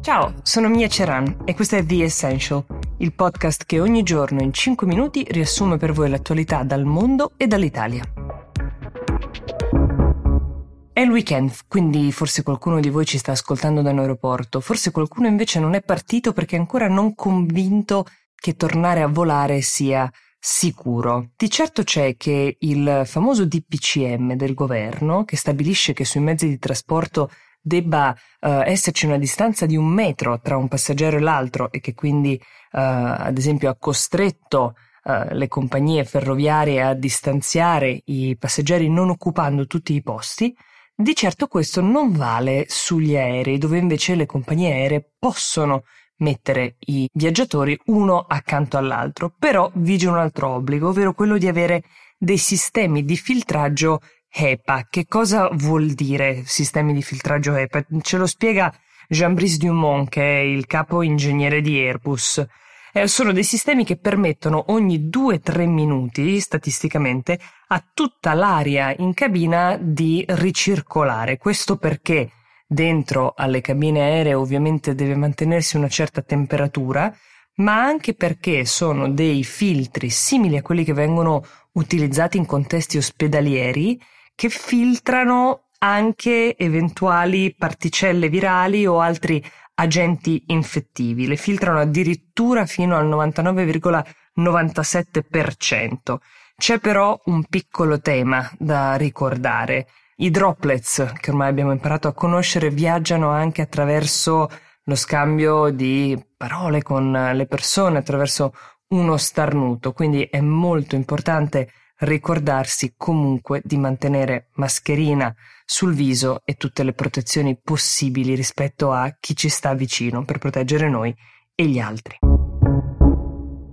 Ciao, sono Mia Ceran e questo è The Essential, il podcast che ogni giorno in 5 minuti riassume per voi l'attualità dal mondo e dall'Italia. È il weekend, quindi forse qualcuno di voi ci sta ascoltando da un aeroporto, forse qualcuno invece non è partito perché è ancora non convinto che tornare a volare sia sicuro. Di certo c'è che il famoso DPCM del governo, che stabilisce che sui mezzi di trasporto debba uh, esserci una distanza di un metro tra un passeggero e l'altro e che quindi, uh, ad esempio, ha costretto uh, le compagnie ferroviarie a distanziare i passeggeri non occupando tutti i posti, di certo questo non vale sugli aerei, dove invece le compagnie aeree possono mettere i viaggiatori uno accanto all'altro, però vige un altro obbligo, ovvero quello di avere dei sistemi di filtraggio HEPA. Che cosa vuol dire sistemi di filtraggio HEPA? Ce lo spiega Jean-Brice Dumont, che è il capo ingegnere di Airbus. Eh, sono dei sistemi che permettono ogni 2-3 minuti, statisticamente, a tutta l'aria in cabina di ricircolare. Questo perché dentro alle cabine aeree ovviamente deve mantenersi una certa temperatura, ma anche perché sono dei filtri simili a quelli che vengono utilizzati in contesti ospedalieri che filtrano anche eventuali particelle virali o altri agenti infettivi. Le filtrano addirittura fino al 99,97%. C'è però un piccolo tema da ricordare. I droplets, che ormai abbiamo imparato a conoscere, viaggiano anche attraverso lo scambio di parole con le persone, attraverso uno starnuto, quindi è molto importante ricordarsi comunque di mantenere mascherina sul viso e tutte le protezioni possibili rispetto a chi ci sta vicino per proteggere noi e gli altri.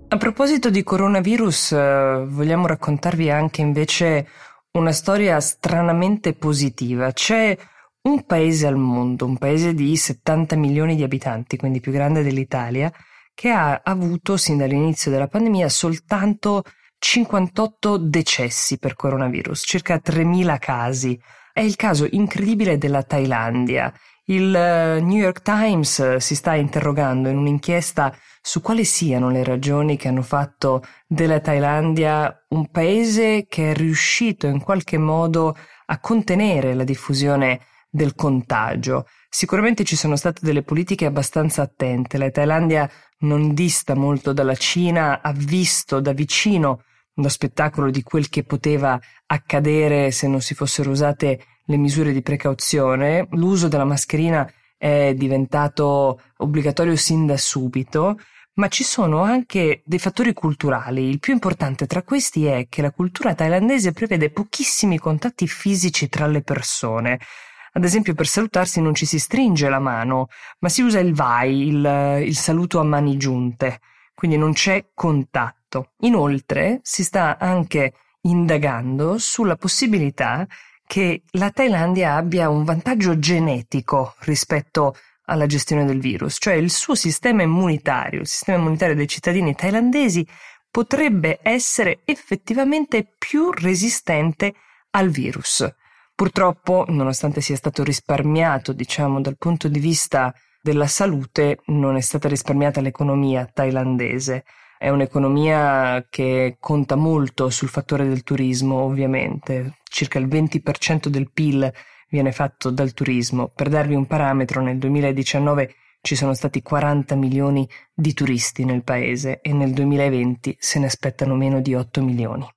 A proposito di coronavirus, eh, vogliamo raccontarvi anche invece una storia stranamente positiva. C'è un paese al mondo, un paese di 70 milioni di abitanti, quindi più grande dell'Italia, che ha avuto sin dall'inizio della pandemia soltanto 58 decessi per coronavirus, circa 3.000 casi. È il caso incredibile della Thailandia. Il eh, New York Times eh, si sta interrogando in un'inchiesta su quali siano le ragioni che hanno fatto della Thailandia un paese che è riuscito in qualche modo a contenere la diffusione del contagio. Sicuramente ci sono state delle politiche abbastanza attente. La Thailandia non dista molto dalla Cina, ha visto da vicino lo spettacolo di quel che poteva accadere se non si fossero usate le misure di precauzione. L'uso della mascherina è diventato obbligatorio sin da subito, ma ci sono anche dei fattori culturali. Il più importante tra questi è che la cultura thailandese prevede pochissimi contatti fisici tra le persone. Ad esempio, per salutarsi non ci si stringe la mano, ma si usa il vai, il, il saluto a mani giunte, quindi non c'è contatto fatto. Inoltre si sta anche indagando sulla possibilità che la Thailandia abbia un vantaggio genetico rispetto alla gestione del virus, cioè il suo sistema immunitario, il sistema immunitario dei cittadini thailandesi potrebbe essere effettivamente più resistente al virus. Purtroppo, nonostante sia stato risparmiato, diciamo, dal punto di vista della salute, non è stata risparmiata l'economia thailandese. È un'economia che conta molto sul fattore del turismo, ovviamente. Circa il 20% del PIL viene fatto dal turismo. Per darvi un parametro, nel 2019 ci sono stati 40 milioni di turisti nel paese e nel 2020 se ne aspettano meno di 8 milioni.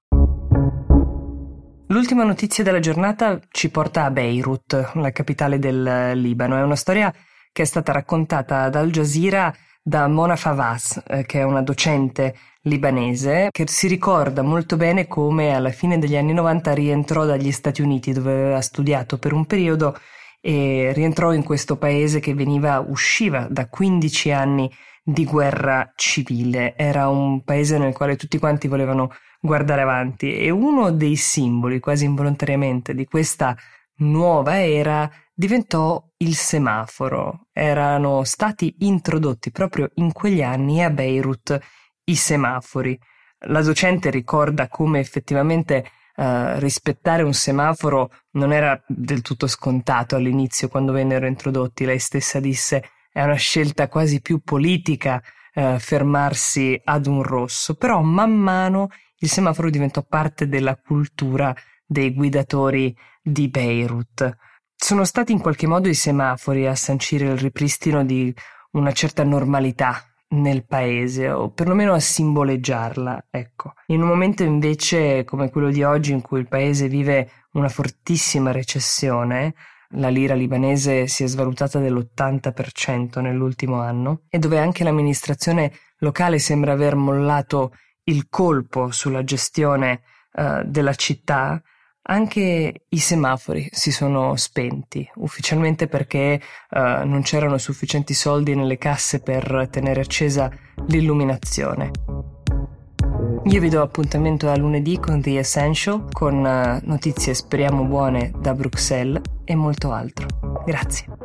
L'ultima notizia della giornata ci porta a Beirut, la capitale del Libano. È una storia che è stata raccontata ad Al Jazeera da Mona Favas, eh, che è una docente libanese, che si ricorda molto bene come alla fine degli anni 90 rientrò dagli Stati Uniti dove aveva studiato per un periodo e rientrò in questo paese che veniva, usciva da 15 anni di guerra civile. Era un paese nel quale tutti quanti volevano guardare avanti e uno dei simboli, quasi involontariamente, di questa nuova era diventò il semaforo. Erano stati introdotti proprio in quegli anni a Beirut i semafori. La docente ricorda come effettivamente Uh, rispettare un semaforo non era del tutto scontato all'inizio quando vennero introdotti. Lei stessa disse è una scelta quasi più politica eh, fermarsi ad un rosso, però man mano il semaforo diventò parte della cultura dei guidatori di Beirut. Sono stati in qualche modo i semafori a sancire il ripristino di una certa normalità nel paese, o perlomeno a simboleggiarla, ecco. In un momento invece come quello di oggi in cui il paese vive una fortissima recessione, la lira libanese si è svalutata dell'80% nell'ultimo anno e dove anche l'amministrazione locale sembra aver mollato il colpo sulla gestione uh, della città, anche i semafori si sono spenti, ufficialmente perché uh, non c'erano sufficienti soldi nelle casse per tenere accesa l'illuminazione. Io vi do appuntamento a lunedì con The Essential, con uh, notizie speriamo buone da Bruxelles e molto altro. Grazie.